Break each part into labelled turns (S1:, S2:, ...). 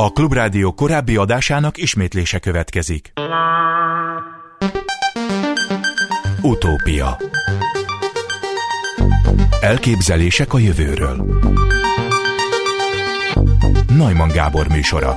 S1: A Klubrádió korábbi adásának ismétlése következik. Utópia Elképzelések a jövőről Najman Gábor műsora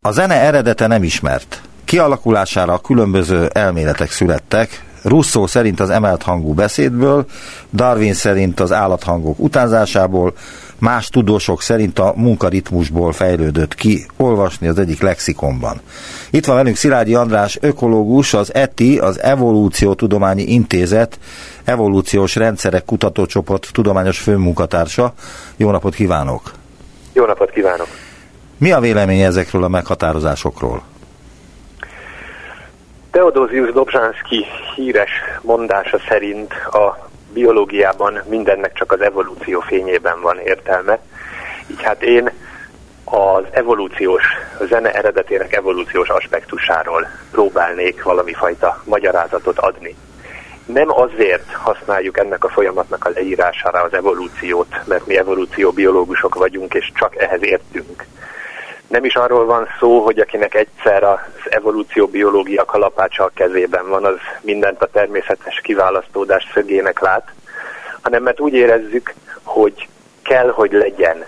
S2: A zene eredete nem ismert. Kialakulására a különböző elméletek születtek, Russo szerint az emelt hangú beszédből, Darwin szerint az állathangok utánzásából, más tudósok szerint a munkaritmusból fejlődött ki, olvasni az egyik lexikonban. Itt van velünk Szilágyi András, ökológus, az ETI, az Evolúció Tudományi Intézet, Evolúciós Rendszerek Kutatócsoport tudományos főmunkatársa. Jó napot kívánok!
S3: Jó napot kívánok!
S2: Mi a vélemény ezekről a meghatározásokról?
S3: Teodosius Dobzsánszki híres mondása szerint a biológiában mindennek csak az evolúció fényében van értelme. Így hát én az evolúciós, a zene eredetének evolúciós aspektusáról próbálnék valami fajta magyarázatot adni. Nem azért használjuk ennek a folyamatnak a leírására az evolúciót, mert mi evolúcióbiológusok vagyunk, és csak ehhez értünk, nem is arról van szó, hogy akinek egyszer az evolúcióbiológia kalapácsa a kezében van, az mindent a természetes kiválasztódás szögének lát, hanem mert úgy érezzük, hogy kell, hogy legyen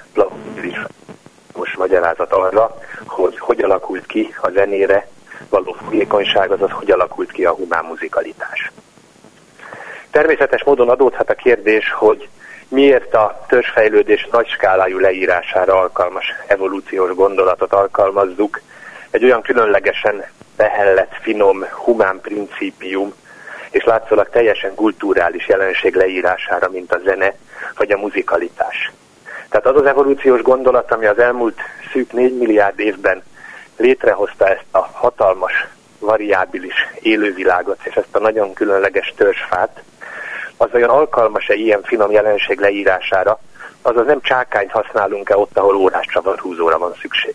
S3: most magyarázat arra, hogy hogy alakult ki a zenére való fogékonyság, azaz hogy alakult ki a humán muzikalitás. Természetes módon adódhat a kérdés, hogy miért a törzsfejlődés nagy skálájú leírására alkalmas evolúciós gondolatot alkalmazzuk, egy olyan különlegesen behellett, finom, humán principium, és látszólag teljesen kulturális jelenség leírására, mint a zene vagy a muzikalitás. Tehát az az evolúciós gondolat, ami az elmúlt szűk 4 milliárd évben létrehozta ezt a hatalmas, variábilis élővilágot és ezt a nagyon különleges törzsfát, az olyan alkalmas-e ilyen finom jelenség leírására, azaz nem csákányt használunk-e ott, ahol órás csavarhúzóra van szükség.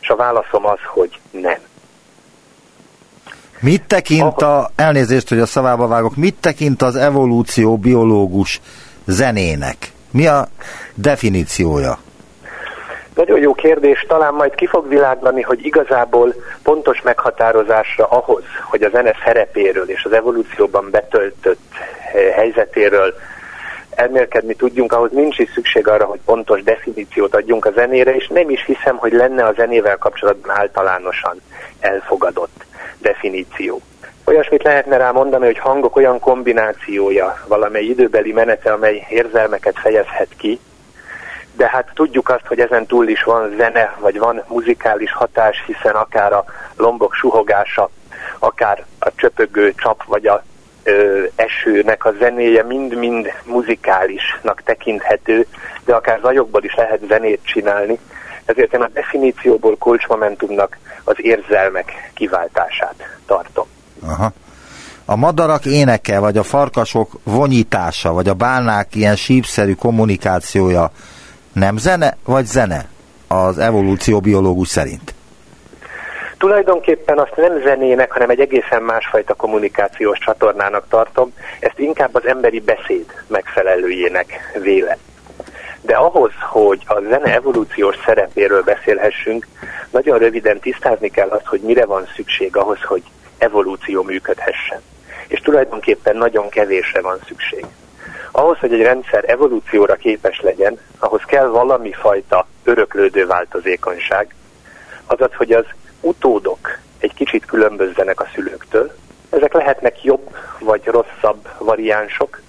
S3: És a válaszom az, hogy nem.
S2: Mit tekint a, elnézést, hogy a szavába vágok, mit tekint az evolúció biológus zenének? Mi a definíciója?
S3: Nagyon jó kérdés, talán majd ki fog világlani, hogy igazából pontos meghatározásra ahhoz, hogy a zene szerepéről és az evolúcióban betöltött helyzetéről elmélkedni tudjunk, ahhoz nincs is szükség arra, hogy pontos definíciót adjunk a zenére, és nem is hiszem, hogy lenne a zenével kapcsolatban általánosan elfogadott definíció. Olyasmit lehetne rá mondani, hogy hangok olyan kombinációja, valamely időbeli menete, amely érzelmeket fejezhet ki, de hát tudjuk azt, hogy ezen túl is van zene, vagy van muzikális hatás, hiszen akár a lombok suhogása, akár a csöpögő csap, vagy a esőnek a zenéje mind-mind muzikálisnak tekinthető, de akár zajokból is lehet zenét csinálni. Ezért én a definícióból kulcsmomentumnak az érzelmek kiváltását tartom.
S2: Aha. A madarak éneke, vagy a farkasok vonyítása, vagy a bálnák ilyen sípszerű kommunikációja nem zene, vagy zene az evolúció biológus szerint?
S3: Tulajdonképpen azt nem zenének, hanem egy egészen másfajta kommunikációs csatornának tartom, ezt inkább az emberi beszéd megfelelőjének véle. De ahhoz, hogy a zene evolúciós szerepéről beszélhessünk, nagyon röviden tisztázni kell azt, hogy mire van szükség ahhoz, hogy evolúció működhessen. És tulajdonképpen nagyon kevésre van szükség ahhoz, hogy egy rendszer evolúcióra képes legyen, ahhoz kell valami fajta öröklődő változékonyság, azaz, hogy az utódok egy kicsit különbözzenek a szülőktől. Ezek lehetnek jobb vagy rosszabb variánsok,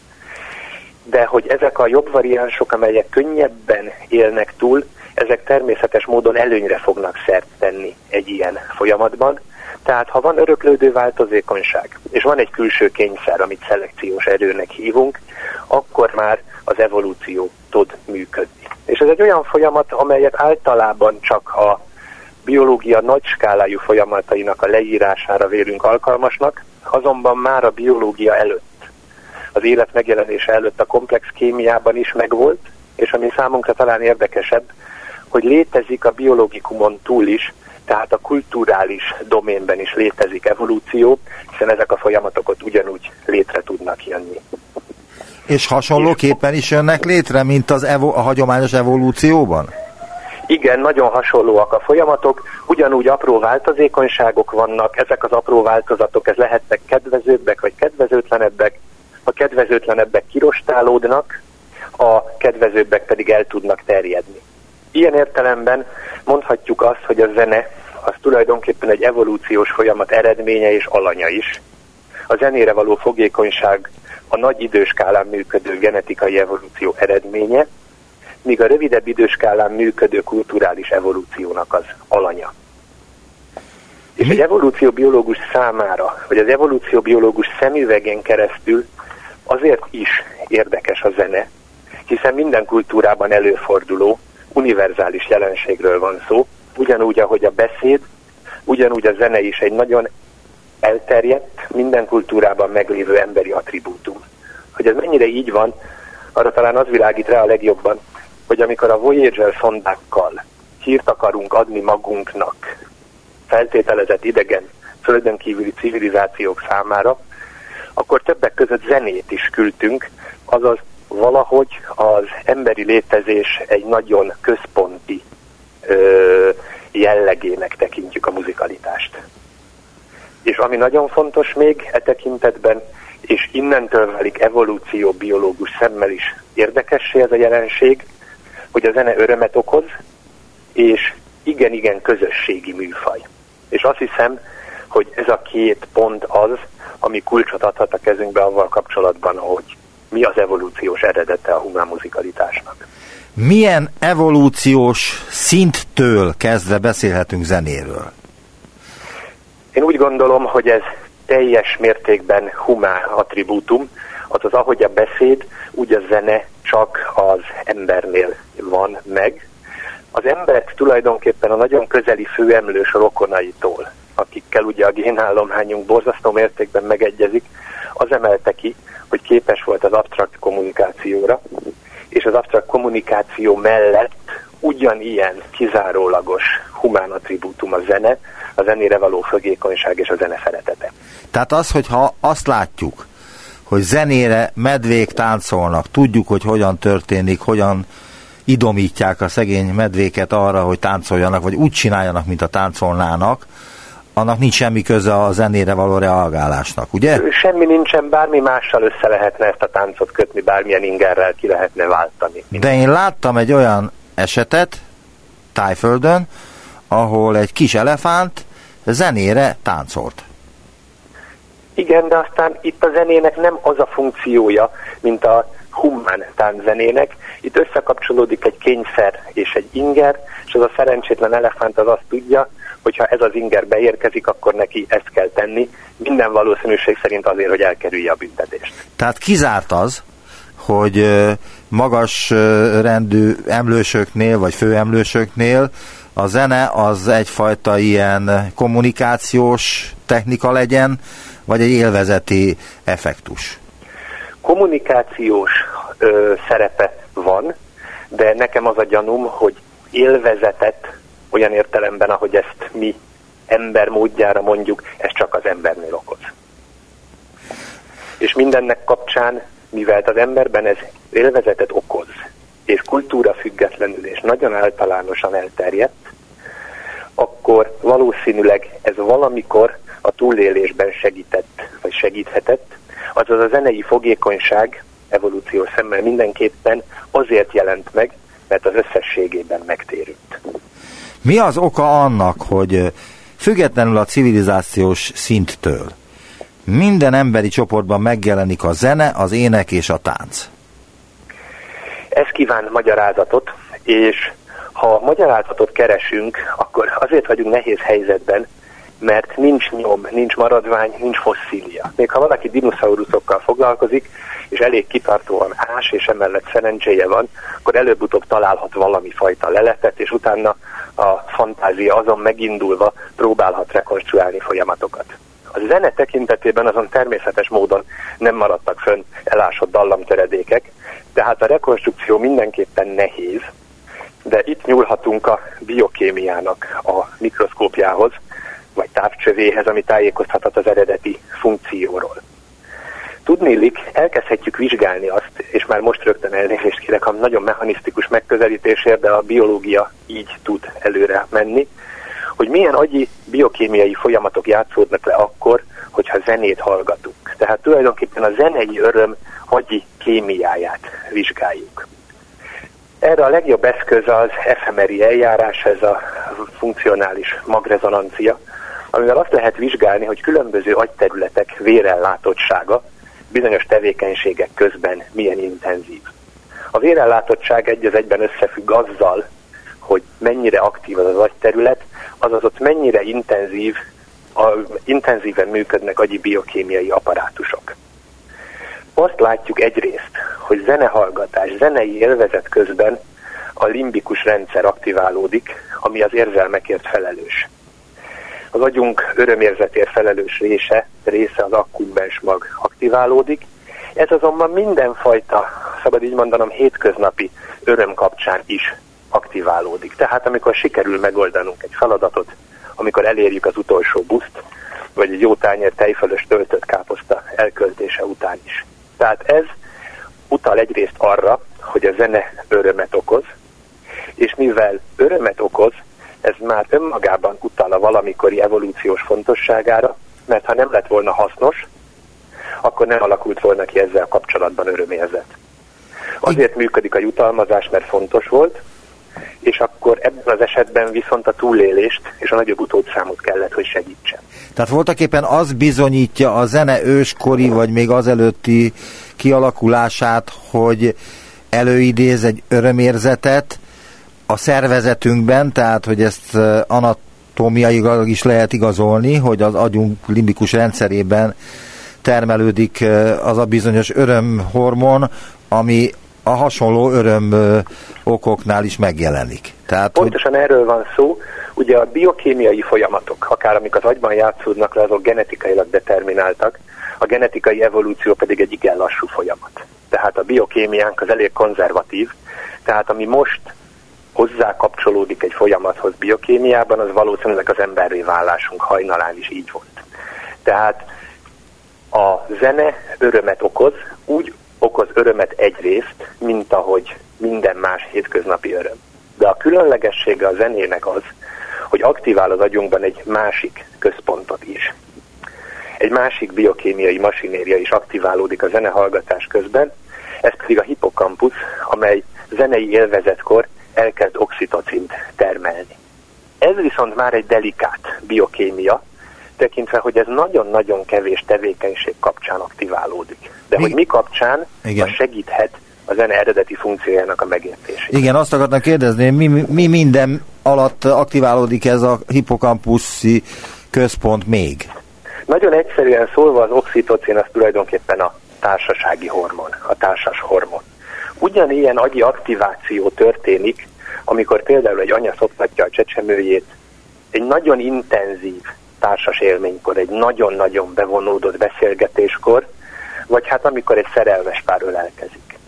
S3: de hogy ezek a jobb variánsok, amelyek könnyebben élnek túl, ezek természetes módon előnyre fognak szert tenni egy ilyen folyamatban. Tehát ha van öröklődő változékonyság, és van egy külső kényszer, amit szelekciós erőnek hívunk, akkor már az evolúció tud működni. És ez egy olyan folyamat, amelyet általában csak a biológia nagy skálájú folyamatainak a leírására vélünk alkalmasnak, azonban már a biológia előtt, az élet megjelenése előtt a komplex kémiában is megvolt, és ami számunkra talán érdekesebb, hogy létezik a biológikumon túl is, tehát a kulturális doménben is létezik evolúció, hiszen ezek a folyamatok ott ugyanúgy létre tudnak jönni.
S2: És hasonlóképpen is jönnek létre, mint az evo- a hagyományos evolúcióban?
S3: Igen, nagyon hasonlóak a folyamatok, ugyanúgy apró változékonyságok vannak, ezek az apró változatok, ez lehetnek kedvezőbbek vagy kedvezőtlenebbek, a kedvezőtlenebbek kirostálódnak, a kedvezőbbek pedig el tudnak terjedni. Ilyen értelemben mondhatjuk azt, hogy a zene az tulajdonképpen egy evolúciós folyamat eredménye és alanya is. A zenére való fogékonyság a nagy időskálán működő genetikai evolúció eredménye, míg a rövidebb időskálán működő kulturális evolúciónak az alanya. És egy evolúcióbiológus számára, vagy az evolúcióbiológus szemüvegen keresztül azért is érdekes a zene, hiszen minden kultúrában előforduló, univerzális jelenségről van szó, ugyanúgy, ahogy a beszéd, ugyanúgy a zene is egy nagyon elterjedt, minden kultúrában meglévő emberi attribútum. Hogy ez mennyire így van, arra talán az világít rá a legjobban, hogy amikor a Voyager szondákkal hírt akarunk adni magunknak feltételezett idegen, földön kívüli civilizációk számára, akkor többek között zenét is küldtünk, azaz valahogy az emberi létezés egy nagyon központi ö, jellegének tekintjük a muzikalitást. És ami nagyon fontos még e tekintetben, és innentől válik evolúció biológus szemmel is érdekessé ez a jelenség, hogy a zene örömet okoz, és igen-igen közösségi műfaj. És azt hiszem, hogy ez a két pont az, ami kulcsot adhat a kezünkbe avval kapcsolatban, hogy mi az evolúciós eredete a humán muzikalitásnak.
S2: Milyen evolúciós szinttől kezdve beszélhetünk zenéről?
S3: Én úgy gondolom, hogy ez teljes mértékben humán attribútum, azaz ahogy a beszéd, úgy a zene csak az embernél van meg. Az embert tulajdonképpen a nagyon közeli főemlős rokonaitól, akikkel ugye a génállományunk borzasztó mértékben megegyezik, az emelte ki, hogy képes volt az absztrakt kommunikációra, és az absztrakt kommunikáció mellett ugyanilyen kizárólagos humán attribútum a zene, a zenére való fogékonyság és a zene szeretete.
S2: Tehát az, hogyha azt látjuk, hogy zenére medvék táncolnak, tudjuk, hogy hogyan történik, hogyan idomítják a szegény medvéket arra, hogy táncoljanak, vagy úgy csináljanak, mint a táncolnának, annak nincs semmi köze a zenére való reagálásnak, ugye?
S3: Semmi nincsen, bármi mással össze lehetne ezt a táncot kötni, bármilyen ingerrel ki lehetne váltani.
S2: De én láttam egy olyan esetet Tájföldön, ahol egy kis elefánt zenére táncolt.
S3: Igen, de aztán itt a zenének nem az a funkciója, mint a humán tánczenének. Itt összekapcsolódik egy kényszer és egy inger, és az a szerencsétlen elefánt az azt tudja, hogyha ez az inger beérkezik, akkor neki ezt kell tenni, minden valószínűség szerint azért, hogy elkerülje a büntetést.
S2: Tehát kizárt az, hogy magas rendű emlősöknél, vagy főemlősöknél a zene az egyfajta ilyen kommunikációs technika legyen, vagy egy élvezeti effektus?
S3: Kommunikációs ö, szerepe van, de nekem az a gyanúm, hogy élvezetet olyan értelemben, ahogy ezt mi ember módjára mondjuk, ez csak az embernél okoz. És mindennek kapcsán, mivel az emberben ez élvezetet okoz, és kultúra függetlenül és nagyon általánosan elterjedt, akkor valószínűleg ez valamikor a túlélésben segített, vagy segíthetett, azaz a zenei fogékonyság evolúciós szemmel mindenképpen azért jelent meg, mert az összességében megtérült.
S2: Mi az oka annak, hogy függetlenül a civilizációs szinttől minden emberi csoportban megjelenik a zene, az ének és a tánc?
S3: Ez kíván magyarázatot, és ha magyarázatot keresünk, akkor azért vagyunk nehéz helyzetben, mert nincs nyom, nincs maradvány, nincs fosszília. Még ha valaki dinoszauruszokkal foglalkozik, és elég kitartóan ás, és emellett szerencséje van, akkor előbb-utóbb találhat valami fajta leletet, és utána a fantázia azon megindulva próbálhat rekonstruálni folyamatokat. A zene tekintetében azon természetes módon nem maradtak fönn elásott dallamtöredékek, tehát a rekonstrukció mindenképpen nehéz, de itt nyúlhatunk a biokémiának a mikroszkópjához, vagy távcsövéhez, ami tájékoztathat az eredeti funkcióról. Tudnélik, elkezdhetjük vizsgálni azt, és már most rögtön elnézést kérek a nagyon mechanisztikus megközelítésért, de a biológia így tud előre menni, hogy milyen agyi biokémiai folyamatok játszódnak le akkor, hogyha zenét hallgatunk. Tehát tulajdonképpen a zenei öröm agyi kémiáját vizsgáljuk. Erre a legjobb eszköz az efemeri eljárás, ez a funkcionális magrezonancia, amivel azt lehet vizsgálni, hogy különböző agyterületek vérellátottsága bizonyos tevékenységek közben milyen intenzív. A vérellátottság egy az egyben összefügg azzal, hogy mennyire aktív az az agyterület, azaz ott mennyire intenzív, a, intenzíven működnek agyi biokémiai apparátusok. Azt látjuk egyrészt, hogy zenehallgatás, zenei élvezet közben a limbikus rendszer aktiválódik, ami az érzelmekért felelős. Az agyunk örömérzetért felelős része, része az akkumbens mag aktiválódik, ez azonban mindenfajta, szabad így mondanom, hétköznapi öröm kapcsán is aktiválódik. Tehát amikor sikerül megoldanunk egy feladatot, amikor elérjük az utolsó buszt, vagy egy jó tányér tejfölös töltött káposzta elköltése után is. Tehát ez utal egyrészt arra, hogy a zene örömet okoz, és mivel örömet okoz, ez már önmagában utal a valamikori evolúciós fontosságára, mert ha nem lett volna hasznos, akkor nem alakult volna ki ezzel kapcsolatban örömérzet. Azért működik a jutalmazás, mert fontos volt, és akkor ebben az esetben viszont a túlélést és a nagyobb utódszámot kellett, hogy segítsen.
S2: Tehát voltak éppen az bizonyítja a zene őskori, vagy még az előtti kialakulását, hogy előidéz egy örömérzetet a szervezetünkben, tehát hogy ezt anatómiailag is lehet igazolni, hogy az agyunk limbikus rendszerében termelődik az a bizonyos örömhormon, ami a hasonló öröm okoknál is megjelenik.
S3: Tehát, Pontosan hogy... erről van szó. Ugye a biokémiai folyamatok, akár amik az agyban játszódnak le, azok genetikailag determináltak, a genetikai evolúció pedig egy igen lassú folyamat. Tehát a biokémiánk az elég konzervatív, tehát ami most hozzá kapcsolódik egy folyamathoz biokémiában, az valószínűleg az emberré válásunk hajnalán is így volt. Tehát a zene örömet okoz, úgy okoz örömet egyrészt, mint ahogy minden más hétköznapi öröm. De a különlegessége a zenének az, hogy aktivál az agyunkban egy másik központot is. Egy másik biokémiai masinéria is aktiválódik a zenehallgatás közben, ez pedig a hipokampusz, amely zenei élvezetkor elkezd oxitocint termelni. Ez viszont már egy delikát biokémia, tekintve, hogy ez nagyon-nagyon kevés tevékenység kapcsán aktiválódik. De mi? hogy mi kapcsán, Igen. az segíthet a zene eredeti funkciójának a megértését.
S2: Igen, azt akartam kérdezni, mi, mi minden alatt aktiválódik ez a hipokampuszi központ még?
S3: Nagyon egyszerűen szólva az oxitocin az tulajdonképpen a társasági hormon, a társas hormon. Ugyanilyen agyi aktiváció történik, amikor például egy anya szoptatja a csecsemőjét, egy nagyon intenzív társas élménykor, egy nagyon-nagyon bevonódott beszélgetéskor, vagy hát amikor egy szerelmes pár ölelkezik.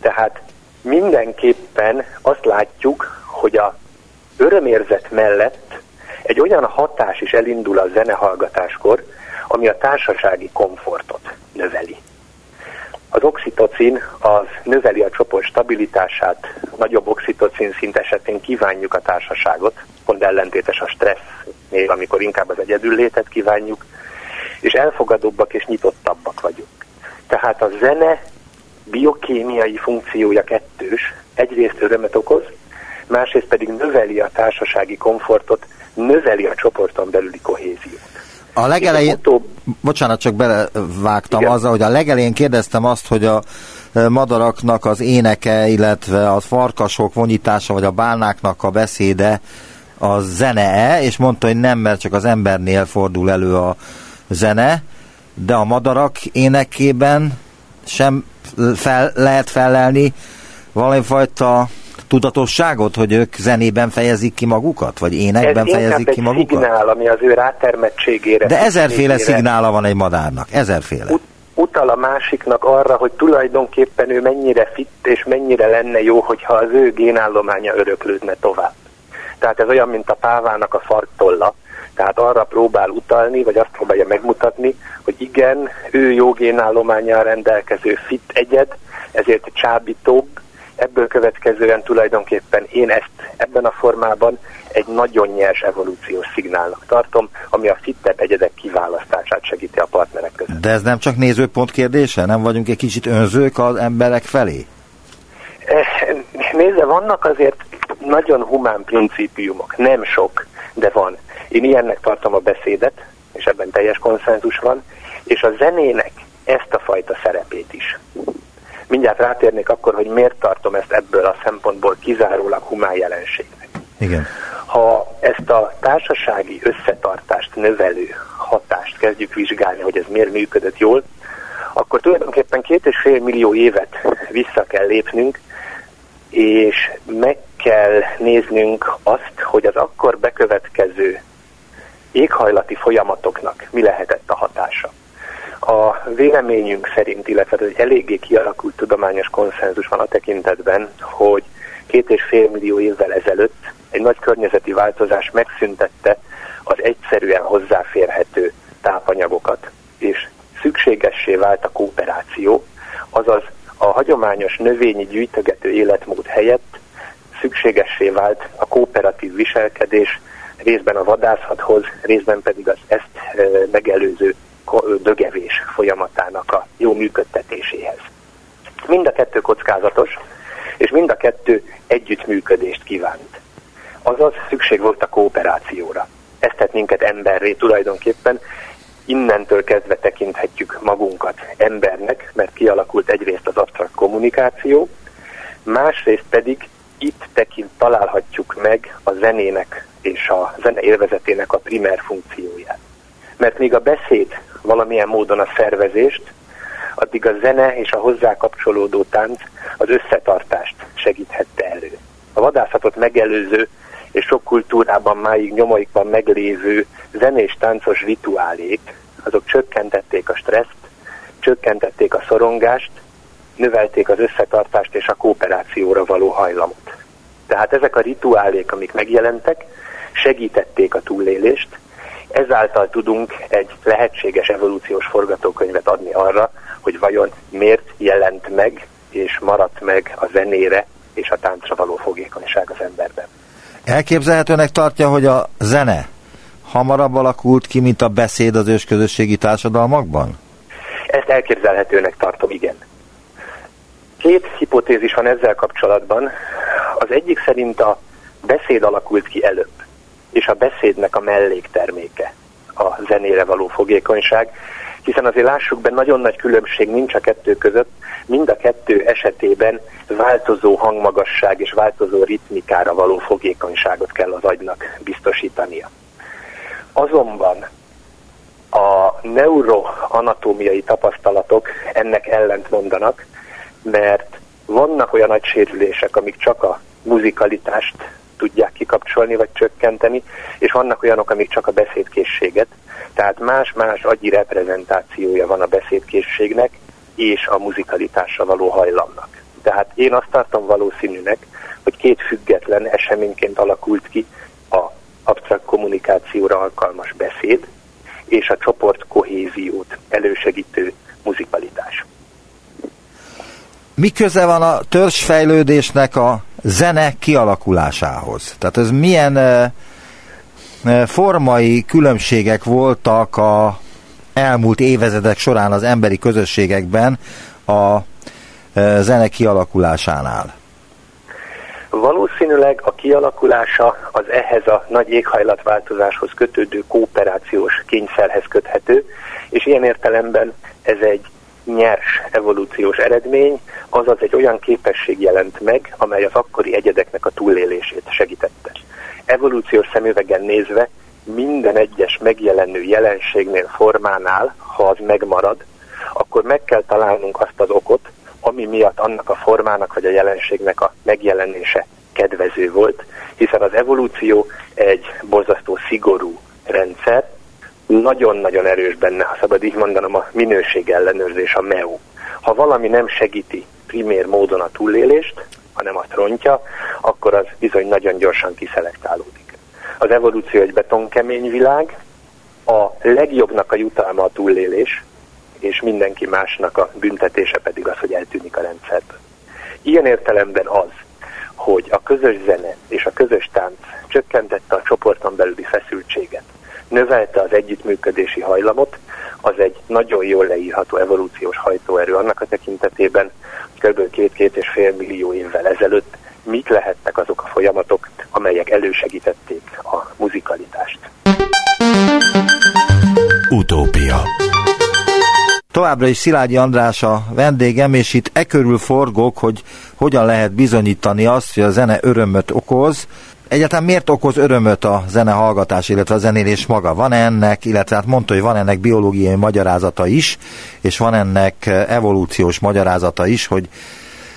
S3: Tehát mindenképpen azt látjuk, hogy a örömérzet mellett egy olyan hatás is elindul a zenehallgatáskor, ami a társasági komfortot növeli. Az oxitocin az növeli a csoport stabilitását, nagyobb oxitocin szint esetén kívánjuk a társaságot, pont ellentétes a stressz, amikor inkább az egyedüllétet kívánjuk, és elfogadóbbak és nyitottabbak vagyunk. Tehát a zene biokémiai funkciója kettős, egyrészt örömet okoz, másrészt pedig növeli a társasági komfortot, növeli a csoporton belüli kohéziót.
S2: A legelején, utóbb... bocsánat, csak belevágtam Igen. azzal, hogy a legelején kérdeztem azt, hogy a e, madaraknak az éneke, illetve a farkasok vonyítása, vagy a bálnáknak a beszéde a zene-e, és mondta, hogy nem, mert csak az embernél fordul elő a zene, de a madarak énekében sem fel, lehet felelni valamifajta tudatosságot, hogy ők zenében fejezik ki magukat, vagy énekben Ez fejezik ki magukat?
S3: Szignál, ami az ő rátermettségére.
S2: De ezerféle szignála van egy madárnak, ezerféle. Ut-
S3: utal a másiknak arra, hogy tulajdonképpen ő mennyire fit és mennyire lenne jó, hogyha az ő génállománya öröklődne tovább. Tehát ez olyan, mint a pávának a farktolla. Tehát arra próbál utalni, vagy azt próbálja megmutatni, hogy igen, ő jó génállományjal rendelkező fit egyed, ezért csábítóbb, ebből következően tulajdonképpen én ezt ebben a formában egy nagyon nyers evolúciós szignálnak tartom, ami a fittebb egyedek kiválasztását segíti a partnerek között.
S2: De ez nem csak nézőpont kérdése? Nem vagyunk egy kicsit önzők az emberek felé?
S3: Eh, nézze, vannak azért nagyon humán principiumok, nem sok, de van. Én ilyennek tartom a beszédet, és ebben teljes konszenzus van, és a zenének ezt a fajta szerepét is. Mindjárt rátérnék akkor, hogy miért tartom ezt ebből a szempontból kizárólag humán jelenségnek.
S2: Igen.
S3: Ha ezt a társasági összetartást növelő hatást kezdjük vizsgálni, hogy ez miért működött jól, akkor tulajdonképpen két és fél millió évet vissza kell lépnünk, és meg kell néznünk azt, hogy az akkor bekövetkező éghajlati folyamatoknak mi lehetett a hatása. A véleményünk szerint, illetve egy eléggé kialakult tudományos konszenzus van a tekintetben, hogy két és fél millió évvel ezelőtt egy nagy környezeti változás megszüntette az egyszerűen hozzáférhető tápanyagokat, és szükségessé vált a kooperáció, azaz a hagyományos növényi gyűjtögető életmód helyett szükségessé vált a kooperatív viselkedés, részben a vadászathoz, részben pedig az ezt megelőző dögevés folyamatának a jó működtetéséhez. Mind a kettő kockázatos, és mind a kettő együttműködést kívánt. Azaz szükség volt a kooperációra. Ez tett minket emberré tulajdonképpen, innentől kezdve tekinthetjük magunkat embernek, mert kialakult egyrészt az absztrakt kommunikáció, másrészt pedig itt tekint találhatjuk meg a zenének és a zene élvezetének a primer funkcióját. Mert még a beszéd valamilyen módon a szervezést, addig a zene és a hozzá kapcsolódó tánc az összetartást segíthette elő. A vadászatot megelőző és sok kultúrában máig nyomaikban meglévő zenés táncos rituálék, azok csökkentették a stresszt, csökkentették a szorongást, növelték az összetartást és a kooperációra való hajlamot. Tehát ezek a rituálék, amik megjelentek, segítették a túlélést, ezáltal tudunk egy lehetséges evolúciós forgatókönyvet adni arra, hogy vajon miért jelent meg és maradt meg a zenére és a táncra való fogékonyság az emberben.
S2: Elképzelhetőnek tartja, hogy a zene hamarabb alakult ki, mint a beszéd az ősközösségi társadalmakban?
S3: Ezt elképzelhetőnek tartom, igen. Két hipotézis van ezzel kapcsolatban. Az egyik szerint a beszéd alakult ki előbb, és a beszédnek a mellékterméke a zenére való fogékonyság, hiszen azért lássuk be, nagyon nagy különbség nincs a kettő között, mind a kettő esetében változó hangmagasság és változó ritmikára való fogékonyságot kell az agynak biztosítania. Azonban a neuroanatómiai tapasztalatok ennek ellent mondanak, mert vannak olyan nagy sérülések, amik csak a muzikalitást tudják kikapcsolni vagy csökkenteni, és vannak olyanok, amik csak a beszédkészséget. Tehát más-más agyi reprezentációja van a beszédkészségnek és a muzikalitásra való hajlamnak. Tehát én azt tartom valószínűnek, hogy két független eseményként alakult ki a absztrakt kommunikációra alkalmas beszéd és a csoport kohéziót elősegítő muzikalitás.
S2: Mi köze van a törzsfejlődésnek a zene kialakulásához? Tehát ez milyen formai különbségek voltak a elmúlt évezredek során az emberi közösségekben a zene kialakulásánál?
S3: Valószínűleg a kialakulása az ehhez a nagy éghajlatváltozáshoz kötődő kooperációs kényszerhez köthető, és ilyen értelemben ez egy nyers evolúciós eredmény, azaz egy olyan képesség jelent meg, amely az akkori egyedeknek a túlélését segítette. Evolúciós szemüvegen nézve minden egyes megjelenő jelenségnél, formánál, ha az megmarad, akkor meg kell találnunk azt az okot, ami miatt annak a formának vagy a jelenségnek a megjelenése kedvező volt, hiszen az evolúció egy borzasztó szigorú rendszer, nagyon-nagyon erős benne, ha szabad így mondanom, a minőség ellenőrzés, a MEU. Ha valami nem segíti primér módon a túlélést, hanem azt rontja, akkor az bizony nagyon gyorsan kiszelektálódik. Az evolúció egy betonkemény világ, a legjobbnak a jutalma a túlélés, és mindenki másnak a büntetése pedig az, hogy eltűnik a rendszerből. Ilyen értelemben az, hogy a közös zene és a közös tánc csökkentette a csoporton belüli feszültséget, növelte az együttműködési hajlamot, az egy nagyon jól leírható evolúciós hajtóerő annak a tekintetében, hogy kb. két-két és fél millió évvel ezelőtt mit lehettek azok a folyamatok, amelyek elősegítették a muzikalitást.
S1: Utópia
S2: Továbbra is Szilágyi András a vendégem, és itt e körül forgok, hogy hogyan lehet bizonyítani azt, hogy a zene örömöt okoz. Egyáltalán miért okoz örömöt a zene hallgatás, illetve a zenélés maga? Van ennek, illetve hát mondta, hogy van ennek biológiai magyarázata is, és van ennek evolúciós magyarázata is, hogy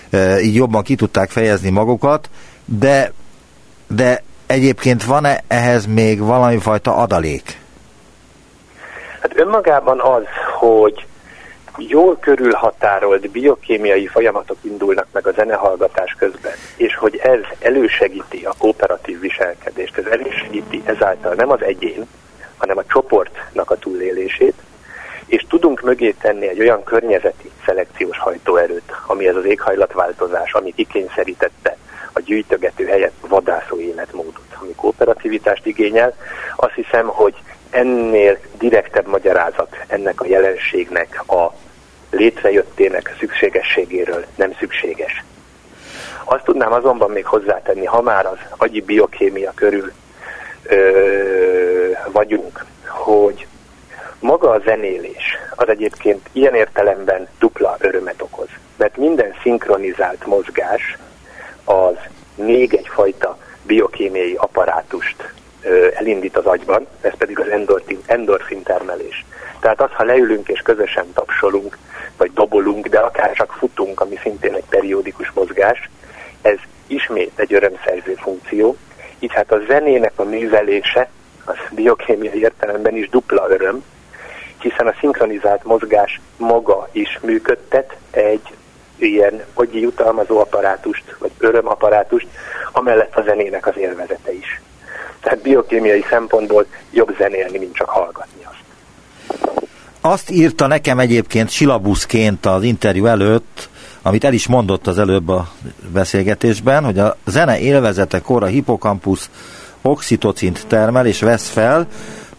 S2: e, így jobban ki tudták fejezni magukat, de, de egyébként van-e ehhez még valami fajta adalék?
S3: Hát önmagában az, hogy jól körülhatárolt biokémiai folyamatok indulnak meg a zenehallgatás közben, és hogy ez elősegíti a kooperatív viselkedést, ez elősegíti ezáltal nem az egyén, hanem a csoportnak a túlélését, és tudunk mögé tenni egy olyan környezeti szelekciós hajtóerőt, ami ez az éghajlatváltozás, ami kikényszerítette a gyűjtögető helyett vadászó életmódot, ami kooperativitást igényel, azt hiszem, hogy ennél direktebb magyarázat ennek a jelenségnek a létrejöttének szükségességéről nem szükséges. Azt tudnám azonban még hozzátenni, ha már az agyi biokémia körül ö, vagyunk, hogy maga a zenélés az egyébként ilyen értelemben dupla örömet okoz. Mert minden szinkronizált mozgás az még egyfajta biokémiai apparátust elindít az agyban, ez pedig az endorfin, endorfin termelés. Tehát az, ha leülünk és közösen tapsolunk, vagy dobolunk, de akár csak futunk, ami szintén egy periódikus mozgás, ez ismét egy örömszerző funkció, így hát a zenének a művelése, az biokémiai értelemben is dupla öröm, hiszen a szinkronizált mozgás maga is működtet egy ilyen agyi jutalmazó apparátust, vagy örömapparátust, amellett a zenének az élvezete is. Tehát biokémiai szempontból jobb zenélni, mint csak hallgatni azt.
S2: Azt írta nekem egyébként silabuszként az interjú előtt, amit el is mondott az előbb a beszélgetésben, hogy a zene élvezetekor a hipokampusz oxitocint termel és vesz fel,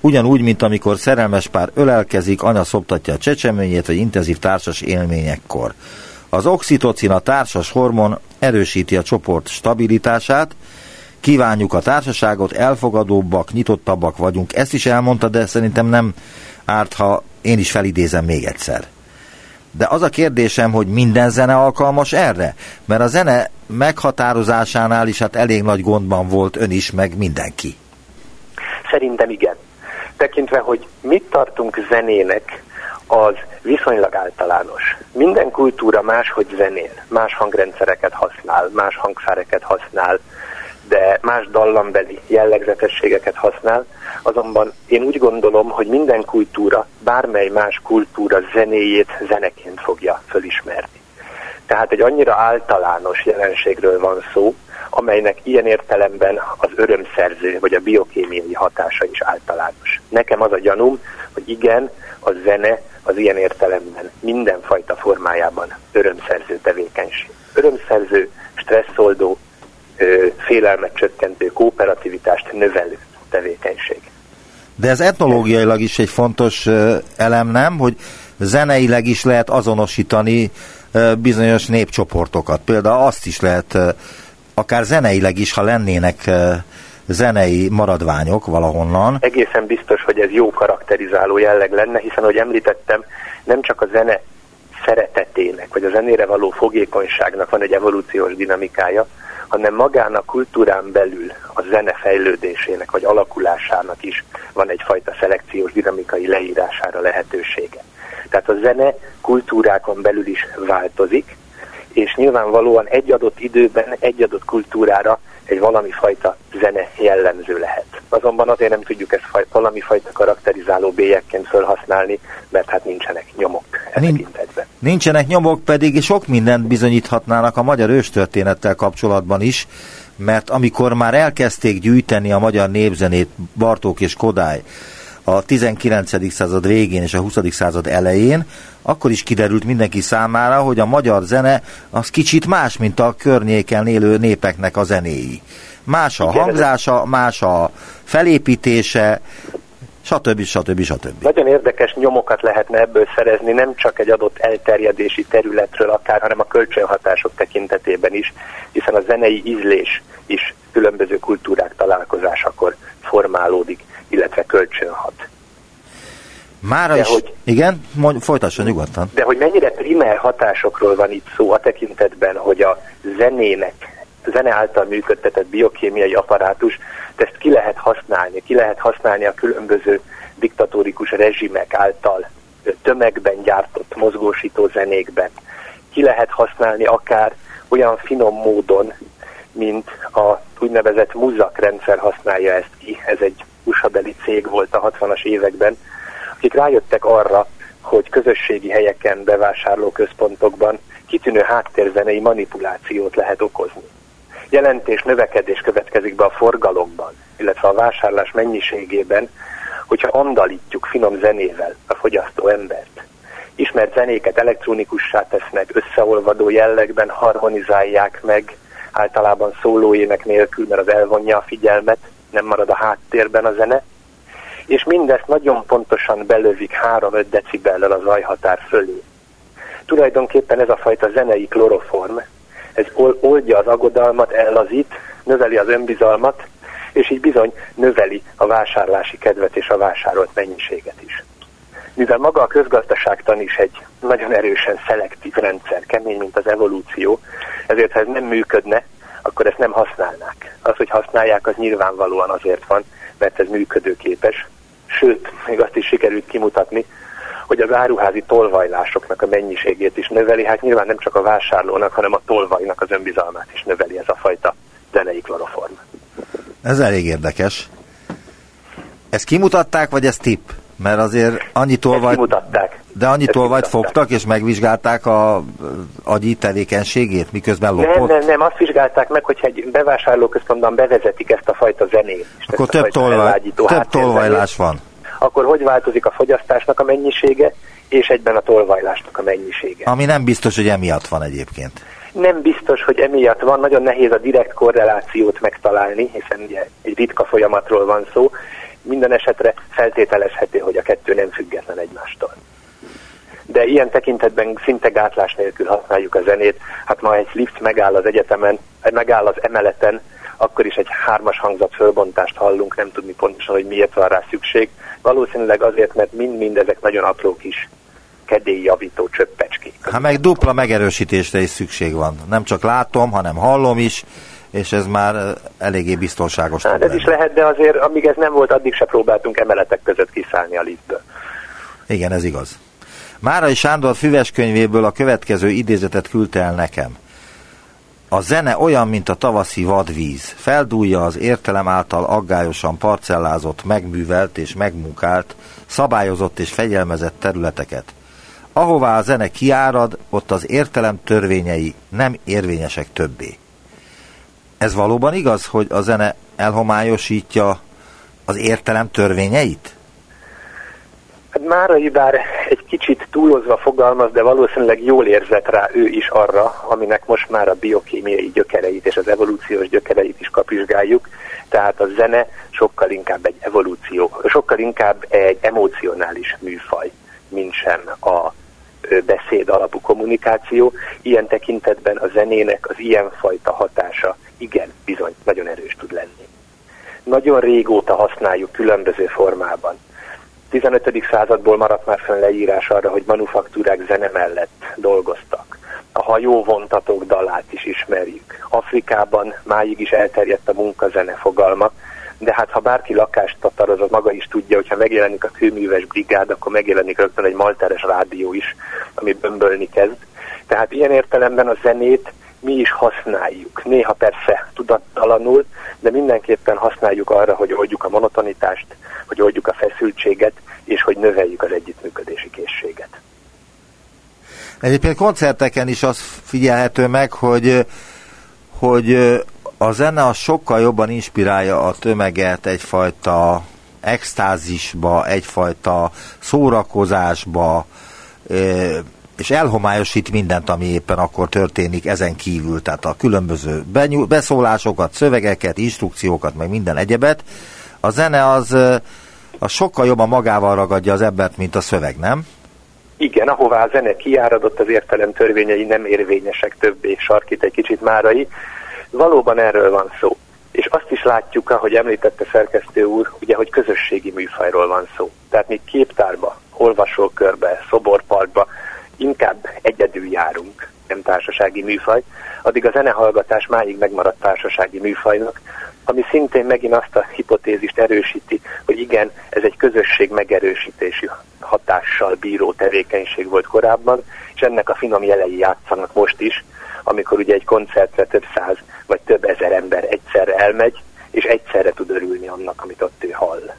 S2: ugyanúgy, mint amikor szerelmes pár ölelkezik, anya szoptatja a csecseményét, vagy intenzív társas élményekkor. Az oxitocin, a társas hormon erősíti a csoport stabilitását, kívánjuk a társaságot, elfogadóbbak, nyitottabbak vagyunk. Ezt is elmondta, de szerintem nem árt, ha én is felidézem még egyszer. De az a kérdésem, hogy minden zene alkalmas erre? Mert a zene meghatározásánál is hát elég nagy gondban volt ön is, meg mindenki.
S3: Szerintem igen. Tekintve, hogy mit tartunk zenének, az viszonylag általános. Minden kultúra máshogy zenél, más hangrendszereket használ, más hangszereket használ, de más dallambeli jellegzetességeket használ, azonban én úgy gondolom, hogy minden kultúra, bármely más kultúra zenéjét zeneként fogja fölismerni. Tehát egy annyira általános jelenségről van szó, amelynek ilyen értelemben az örömszerző vagy a biokémiai hatása is általános. Nekem az a gyanúm, hogy igen, a zene az ilyen értelemben mindenfajta formájában örömszerző tevékenység. Örömszerző, stresszoldó, félelmet csökkentő, kooperativitást növelő tevékenység.
S2: De ez etnológiailag is egy fontos elem, nem? Hogy zeneileg is lehet azonosítani bizonyos népcsoportokat. Például azt is lehet, akár zeneileg is, ha lennének zenei maradványok valahonnan.
S3: Egészen biztos, hogy ez jó karakterizáló jelleg lenne, hiszen, ahogy említettem, nem csak a zene szeretetének, vagy a zenére való fogékonyságnak van egy evolúciós dinamikája, hanem magán a kultúrán belül a zene fejlődésének vagy alakulásának is van egyfajta szelekciós dinamikai leírására lehetősége. Tehát a zene kultúrákon belül is változik, és nyilvánvalóan egy adott időben, egy adott kultúrára egy valami fajta zene jellemző lehet. Azonban azért nem tudjuk ezt faj, valami fajta karakterizáló bélyekként felhasználni, mert hát nincsenek nyomok e Nin-
S2: Nincsenek nyomok, pedig sok mindent bizonyíthatnának a magyar őstörténettel kapcsolatban is, mert amikor már elkezdték gyűjteni a magyar népzenét Bartók és Kodály a 19. század végén és a 20. század elején, akkor is kiderült mindenki számára, hogy a magyar zene az kicsit más, mint a környéken élő népeknek a zenéi. Más a hangzása, más a felépítése, stb. stb. stb.
S3: Nagyon érdekes nyomokat lehetne ebből szerezni, nem csak egy adott elterjedési területről akár, hanem a kölcsönhatások tekintetében is, hiszen a zenei ízlés is különböző kultúrák találkozásakor formálódik, illetve kölcsönhat.
S2: Mára is, hogy, igen, mondj, folytassa nyugodtan.
S3: De hogy mennyire primer hatásokról van itt szó a tekintetben, hogy a zenének, a zene által működtetett biokémiai apparátus, ezt ki lehet használni, ki lehet használni a különböző diktatórikus rezsimek által tömegben gyártott mozgósító zenékben. Ki lehet használni akár olyan finom módon, mint a úgynevezett muzak rendszer használja ezt ki. Ez egy usa cég volt a 60-as években, akik rájöttek arra, hogy közösségi helyeken, bevásárlóközpontokban kitűnő háttérzenei manipulációt lehet okozni. Jelentés növekedés következik be a forgalomban, illetve a vásárlás mennyiségében, hogyha andalítjuk finom zenével a fogyasztó embert. Ismert zenéket elektronikussá tesznek, összeolvadó jellegben harmonizálják meg, általában szólóének nélkül, mert az elvonja a figyelmet, nem marad a háttérben a zene, és mindezt nagyon pontosan belövik 3-5 decibellel a zajhatár fölé. Tulajdonképpen ez a fajta zenei kloroform, ez oldja az aggodalmat, ellazít, növeli az önbizalmat, és így bizony növeli a vásárlási kedvet és a vásárolt mennyiséget is. Mivel maga a közgazdaságtan is egy nagyon erősen szelektív rendszer, kemény, mint az evolúció, ezért ha ez nem működne, akkor ezt nem használnák. Az, hogy használják, az nyilvánvalóan azért van, mert ez működőképes. Sőt, még azt is sikerült kimutatni, hogy az áruházi tolvajlásoknak a mennyiségét is növeli. Hát nyilván nem csak a vásárlónak, hanem a tolvajnak az önbizalmát is növeli ez a fajta zenei kloroform.
S2: Ez elég érdekes. Ezt kimutatták, vagy ez tipp? Mert azért annyi tolvajt... De annyi tolvajt fogtak, és megvizsgálták a agyi tevékenységét, miközben lopott?
S3: Nem, nem, nem, azt vizsgálták meg, hogyha egy bevásárlóközpontban bevezetik ezt a fajta zenét.
S2: Akkor több, tolvaj, több tolvajlás van.
S3: Akkor hogy változik a fogyasztásnak a mennyisége, és egyben a tolvajlásnak a mennyisége.
S2: Ami nem biztos, hogy emiatt van egyébként.
S3: Nem biztos, hogy emiatt van, nagyon nehéz a direkt korrelációt megtalálni, hiszen ugye egy ritka folyamatról van szó, minden esetre feltételezhető, hogy a kettő nem független egymástól. De ilyen tekintetben szinte gátlás nélkül használjuk a zenét. Hát ma egy lift megáll az egyetemen, megáll az emeleten, akkor is egy hármas hangzat fölbontást hallunk, nem tudni pontosan, hogy miért van rá szükség. Valószínűleg azért, mert mind-mind ezek nagyon apró kis kedélyjavító csöppecskék.
S2: Hát meg dupla megerősítésre is szükség van. Nem csak látom, hanem hallom is, és ez már eléggé biztonságos.
S3: Hát ez is lehet, de azért amíg ez nem volt, addig se próbáltunk emeletek között kiszállni a liftből.
S2: Igen, ez igaz. Márai Sándor füves könyvéből a következő idézetet küldte el nekem. A zene olyan, mint a tavaszi vadvíz. Feldúlja az értelem által aggályosan parcellázott, megművelt és megmunkált, szabályozott és fegyelmezett területeket. Ahová a zene kiárad, ott az értelem törvényei nem érvényesek többé. Ez valóban igaz, hogy a zene elhomályosítja az értelem törvényeit?
S3: Hát Márai bár egy kicsit túlozva fogalmaz, de valószínűleg jól érzett rá ő is arra, aminek most már a biokémiai gyökereit és az evolúciós gyökereit is kapizsgáljuk. Tehát a zene sokkal inkább egy evolúció, sokkal inkább egy emocionális műfaj, mint sem a beszéd alapú kommunikáció. Ilyen tekintetben a zenének az ilyenfajta hatása igen, bizony, nagyon erős tud lenni. Nagyon régóta használjuk különböző formában. 15. századból maradt már fönn leírás arra, hogy manufaktúrák zene mellett dolgoztak. A hajóvontatók dalát is ismerjük. Afrikában máig is elterjedt a munkazene fogalma, de hát ha bárki lakást tataroz, az maga is tudja, hogyha megjelenik a kőműves brigád, akkor megjelenik rögtön egy malteres rádió is, ami bömbölni kezd. Tehát ilyen értelemben a zenét mi is használjuk. Néha persze tudattalanul, de mindenképpen használjuk arra, hogy oldjuk a monotonitást, hogy oldjuk a feszültséget, és hogy növeljük az együttműködési készséget.
S2: Egyébként koncerteken is az figyelhető meg, hogy, hogy a zene az sokkal jobban inspirálja a tömeget egyfajta extázisba, egyfajta szórakozásba, és elhomályosít mindent, ami éppen akkor történik ezen kívül, tehát a különböző beszólásokat, szövegeket, instrukciókat, meg minden egyebet. A zene az, az sokkal jobban magával ragadja az embert, mint a szöveg, nem?
S3: Igen, ahová a zene kiáradott, az értelem törvényei nem érvényesek többé, sarkít egy kicsit márai. Valóban erről van szó. És azt is látjuk, ahogy említette szerkesztő úr, ugye, hogy közösségi műfajról van szó. Tehát mi képtárba, olvasókörbe, szoborparkba inkább egyedül járunk, nem társasági műfaj, addig a zenehallgatás máig megmaradt társasági műfajnak, ami szintén megint azt a hipotézist erősíti, hogy igen, ez egy közösség megerősítési hatással bíró tevékenység volt korábban, és ennek a finom jelei játszanak most is, amikor ugye egy koncertre több száz vagy több ezer ember egyszerre elmegy, és egyszerre tud örülni annak, amit ott ő hall.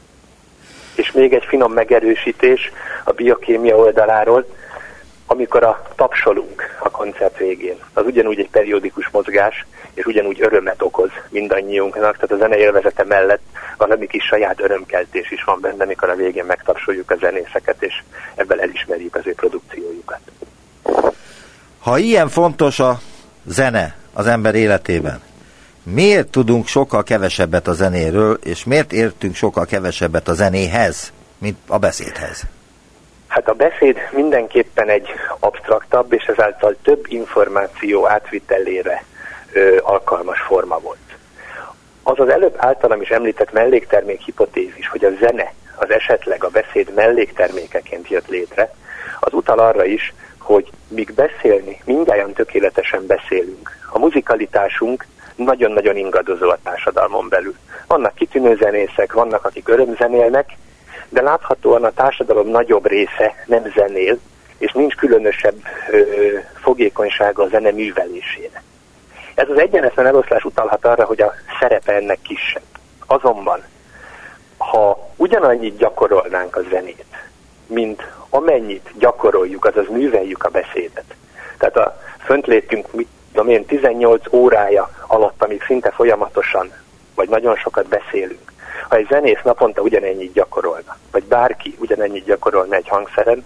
S3: És még egy finom megerősítés a biokémia oldaláról, amikor a tapsolunk a koncert végén, az ugyanúgy egy periódikus mozgás, és ugyanúgy örömet okoz mindannyiunknak, tehát a zene élvezete mellett valami kis saját örömkeltés is van benne, amikor a végén megtapsoljuk a zenészeket, és ebből elismerjük az ő produkciójukat.
S2: Ha ilyen fontos a zene az ember életében, miért tudunk sokkal kevesebbet a zenéről, és miért értünk sokkal kevesebbet a zenéhez, mint a beszédhez?
S3: Hát a beszéd mindenképpen egy abstraktabb, és ezáltal több információ átvitelére ö, alkalmas forma volt. Az az előbb általam is említett melléktermék hipotézis, hogy a zene az esetleg a beszéd melléktermékeként jött létre, az utal arra is, hogy míg beszélni, mindjárt tökéletesen beszélünk. A muzikalitásunk nagyon-nagyon ingadozó a társadalmon belül. Vannak kitűnő zenészek, vannak, akik örömzenélnek, de láthatóan a társadalom nagyobb része nem zenél, és nincs különösebb ö, fogékonysága a zene művelésére. Ez az egyenetlen eloszlás utalhat arra, hogy a szerepe ennek kisebb. Azonban, ha ugyanannyit gyakorolnánk a zenét, mint amennyit gyakoroljuk, azaz műveljük a beszédet. Tehát a fönt létünk, mit tudom én, 18 órája alatt, amíg szinte folyamatosan, vagy nagyon sokat beszélünk, ha egy zenész naponta ugyanennyit gyakorolna, vagy bárki ugyanennyit gyakorolna egy hangszeren,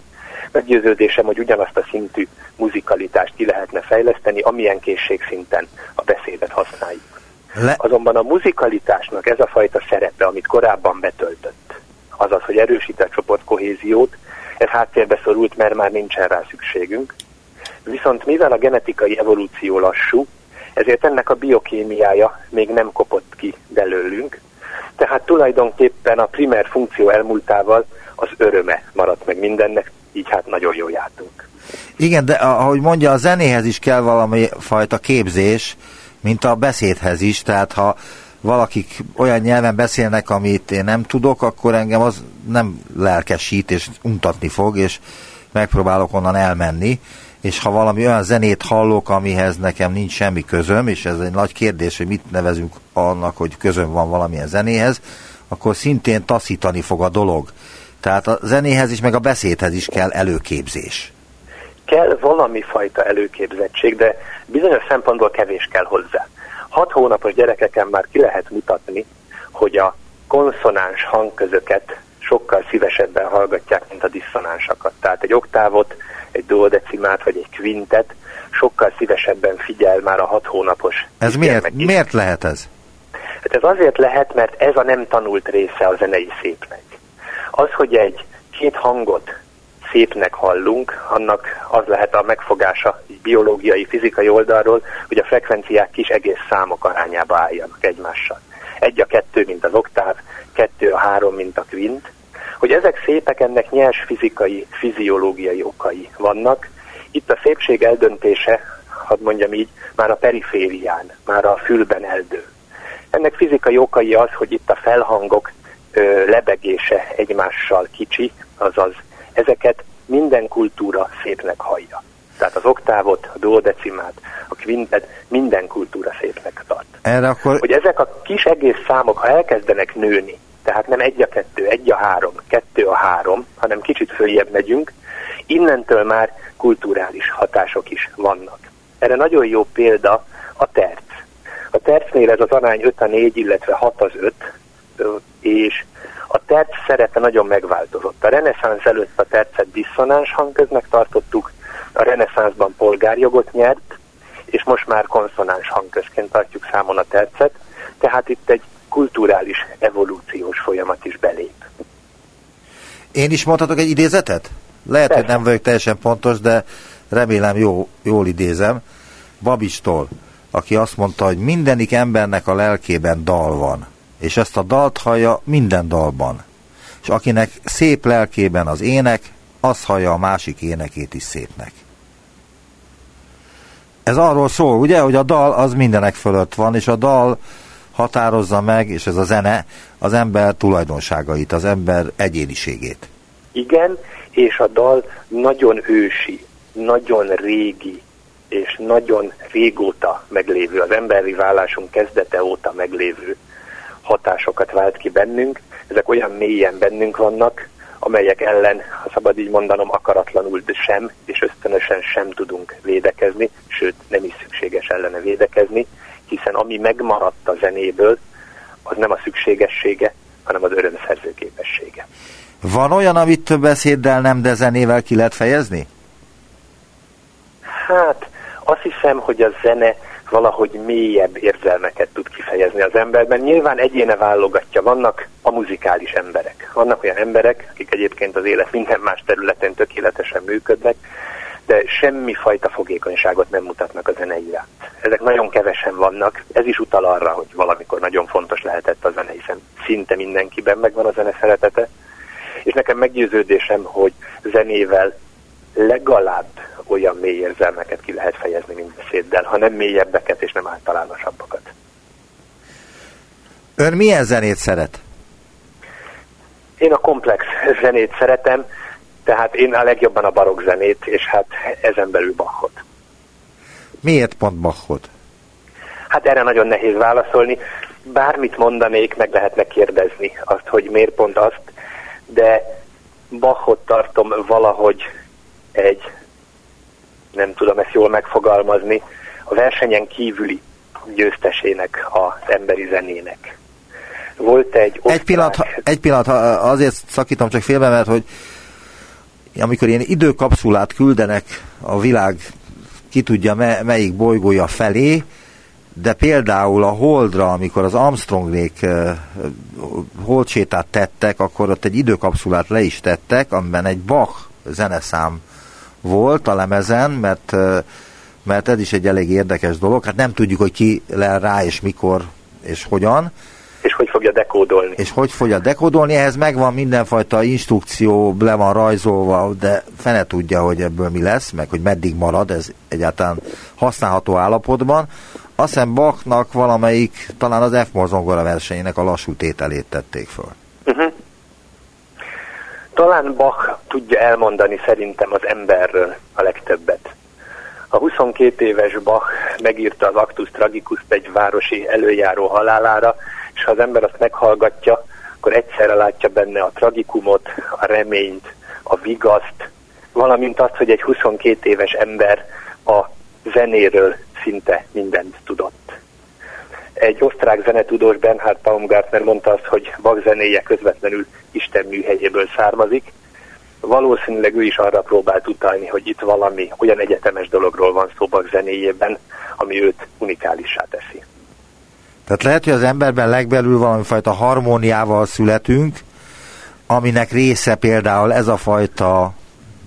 S3: meggyőződésem, hogy ugyanazt a szintű muzikalitást ki lehetne fejleszteni, amilyen készségszinten a beszédet használjuk. Le... Azonban a muzikalitásnak ez a fajta szerepe, amit korábban betöltött, azaz, hogy erősít a csoport kohéziót, ez háttérbe szorult, mert már nincsen rá szükségünk. Viszont mivel a genetikai evolúció lassú, ezért ennek a biokémiája még nem kopott ki belőlünk, tehát tulajdonképpen a primer funkció elmúltával az öröme maradt meg mindennek, így hát nagyon jól jártunk.
S2: Igen, de ahogy mondja, a zenéhez is kell valami fajta képzés, mint a beszédhez is, tehát ha valakik olyan nyelven beszélnek, amit én nem tudok, akkor engem az nem lelkesít, és untatni fog, és megpróbálok onnan elmenni és ha valami olyan zenét hallok, amihez nekem nincs semmi közöm, és ez egy nagy kérdés, hogy mit nevezünk annak, hogy közöm van valamilyen zenéhez, akkor szintén taszítani fog a dolog. Tehát a zenéhez is, meg a beszédhez is kell előképzés.
S3: Kell valami fajta előképzettség, de bizonyos szempontból kevés kell hozzá. Hat hónapos gyerekeken már ki lehet mutatni, hogy a konszonáns hangközöket sokkal szívesebben hallgatják, mint a diszonánsakat. Tehát egy oktávot egy duodecimát vagy egy kvintet, sokkal szívesebben figyel már a hat hónapos.
S2: Ez miért, miért lehet ez?
S3: Hát ez azért lehet, mert ez a nem tanult része a zenei szépnek. Az, hogy egy két hangot szépnek hallunk, annak az lehet a megfogása biológiai, fizikai oldalról, hogy a frekvenciák kis egész számok arányába álljanak egymással. Egy a kettő, mint az oktáv, kettő a három, mint a kvint, hogy ezek szépek, ennek nyers fizikai, fiziológiai okai vannak. Itt a szépség eldöntése, hadd mondjam így, már a periférián, már a fülben eldő. Ennek fizikai okai az, hogy itt a felhangok ö, lebegése egymással kicsi, azaz ezeket minden kultúra szépnek hallja. Tehát az oktávot, a duodecimát, a kvintet minden kultúra szépnek tart.
S2: Erre akkor...
S3: Hogy ezek a kis egész számok, ha elkezdenek nőni, tehát nem egy a kettő, egy a három, kettő a három, hanem kicsit följebb megyünk, innentől már kulturális hatások is vannak. Erre nagyon jó példa a terc. A tercnél ez az arány 5 a 4, illetve 6 az 5, és a terc szerepe nagyon megváltozott. A reneszánsz előtt a tercet diszonáns hangköznek tartottuk, a reneszánszban polgárjogot nyert, és most már konszonáns hangközként tartjuk számon a tercet, tehát itt egy kulturális evolúciós folyamat is belép.
S2: Én is mondhatok egy idézetet? Lehet, Persze. hogy nem vagyok teljesen pontos, de remélem jó, jól idézem. Babistól, aki azt mondta, hogy mindenik embernek a lelkében dal van, és ezt a dalt hallja minden dalban. És akinek szép lelkében az ének, az hallja a másik énekét is szépnek. Ez arról szól, ugye, hogy a dal az mindenek fölött van, és a dal határozza meg, és ez a zene, az ember tulajdonságait, az ember egyéniségét.
S3: Igen, és a dal nagyon ősi, nagyon régi, és nagyon régóta meglévő, az emberi vállásunk kezdete óta meglévő hatásokat vált ki bennünk. Ezek olyan mélyen bennünk vannak, amelyek ellen, ha szabad így mondanom, akaratlanul de sem, és ösztönösen sem tudunk védekezni, sőt nem is szükséges ellene védekezni, hiszen ami megmaradt a zenéből, az nem a szükségessége, hanem az örömszerző képessége.
S2: Van olyan, amit több beszéddel nem, de zenével ki lehet fejezni?
S3: Hát, azt hiszem, hogy a zene valahogy mélyebb érzelmeket tud kifejezni az emberben. Nyilván egyéne válogatja, vannak a muzikális emberek. Vannak olyan emberek, akik egyébként az élet minden más területén tökéletesen működnek, de semmi fajta fogékonyságot nem mutatnak a zene iránt. Ezek nagyon kevesen vannak, ez is utal arra, hogy valamikor nagyon fontos lehetett a zene, hiszen szinte mindenkiben megvan a zene szeretete, és nekem meggyőződésem, hogy zenével legalább olyan mély érzelmeket ki lehet fejezni, mint beszéddel, ha nem mélyebbeket és nem általánosabbakat.
S2: Ön milyen zenét szeret?
S3: Én a komplex zenét szeretem, tehát én a legjobban a barokk zenét, és hát ezen belül Bachot.
S2: Miért pont Bachot?
S3: Hát erre nagyon nehéz válaszolni. Bármit mondanék, meg lehetne kérdezni azt, hogy miért pont azt, de Bachot tartom valahogy egy, nem tudom ezt jól megfogalmazni, a versenyen kívüli győztesének az emberi zenének. Volt egy
S2: osztrák... Egy pillanat, egy pillanat, azért szakítom csak félbe, mert hogy amikor ilyen időkapszulát küldenek a világ ki tudja me, melyik bolygója felé, de például a Holdra, amikor az Armstrongnék uh, holdsétát tettek, akkor ott egy időkapszulát le is tettek, amiben egy Bach zeneszám volt a lemezen, mert, mert ez is egy elég érdekes dolog. Hát nem tudjuk, hogy ki le rá, és mikor, és hogyan,
S3: és hogy fogja dekódolni.
S2: És hogy fogja dekódolni, ehhez megvan mindenfajta instrukció, le van rajzolva, de fene tudja, hogy ebből mi lesz, meg hogy meddig marad ez egyáltalán használható állapotban. Azt hiszem Bachnak valamelyik, talán az F zongora versenyének a lassú tételét tették föl.
S3: Talán Bach tudja elmondani szerintem az emberről a legtöbbet. A 22 éves Bach megírta az Actus Tragicus egy városi előjáró halálára, és ha az ember azt meghallgatja, akkor egyszerre látja benne a tragikumot, a reményt, a vigaszt, valamint azt, hogy egy 22 éves ember a zenéről szinte mindent tudott. Egy osztrák zenetudós Bernhard Baumgartner mondta azt, hogy Bach zenéje közvetlenül Isten műhelyéből származik. Valószínűleg ő is arra próbált utalni, hogy itt valami olyan egyetemes dologról van szó Bach zenéjében, ami őt unikálissá teszi.
S2: Tehát lehet, hogy az emberben legbelül valami fajta harmóniával születünk, aminek része például ez a fajta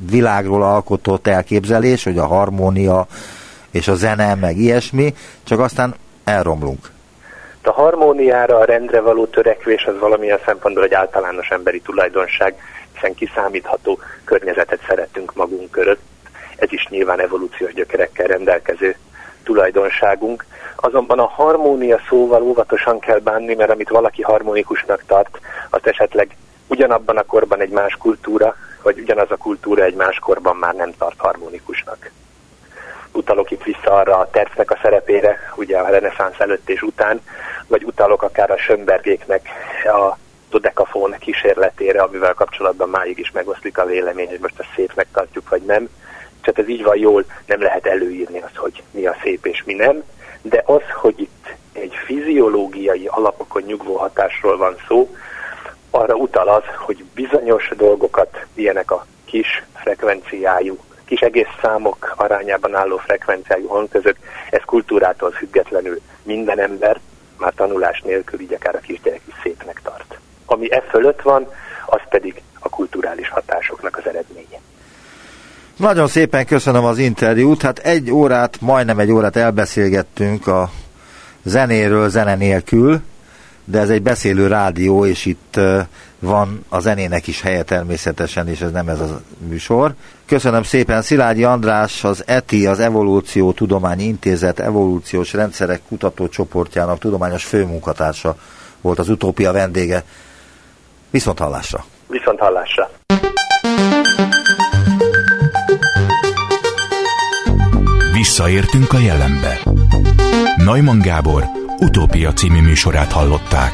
S2: világról alkotott elképzelés, hogy a harmónia és a zene, meg ilyesmi, csak aztán elromlunk.
S3: A harmóniára, a rendre való törekvés az valamilyen szempontból egy általános emberi tulajdonság, hiszen kiszámítható környezetet szeretünk magunk körött. Ez is nyilván evolúciós gyökerekkel rendelkező tulajdonságunk. Azonban a harmónia szóval óvatosan kell bánni, mert amit valaki harmonikusnak tart, az esetleg ugyanabban a korban egy más kultúra, vagy ugyanaz a kultúra egy más korban már nem tart harmonikusnak. Utalok itt vissza arra a tercnek a szerepére, ugye a reneszánsz előtt és után, vagy utalok akár a Schönbergéknek a dodekafón kísérletére, amivel kapcsolatban máig is megoszlik a vélemény, hogy most a szépnek tartjuk, vagy nem. Tehát ez így van jól, nem lehet előírni azt, hogy mi a szép és mi nem, de az, hogy itt egy fiziológiai alapokon nyugvó hatásról van szó, arra utal az, hogy bizonyos dolgokat, ilyenek a kis frekvenciájú, kis egész számok arányában álló frekvenciájú hangközök, ez kultúrától függetlenül minden ember, már tanulás nélkül, így akár a kisgyerek is szépnek tart. Ami e fölött van, az pedig a kulturális hatásoknak az eredménye.
S2: Nagyon szépen köszönöm az interjút. Hát egy órát, majdnem egy órát elbeszélgettünk a zenéről zene nélkül, de ez egy beszélő rádió, és itt van a zenének is helye természetesen, és ez nem ez a műsor. Köszönöm szépen Szilágyi András, az ETI, az Evolúció Tudományi Intézet evolúciós rendszerek kutatócsoportjának tudományos főmunkatársa volt az utópia vendége. Viszont hallásra!
S3: Viszont hallásra!
S1: Visszaértünk a jelenbe. Neumann Gábor utópia című műsorát hallották.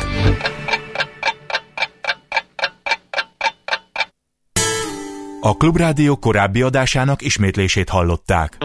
S1: A Klubrádió korábbi adásának ismétlését hallották.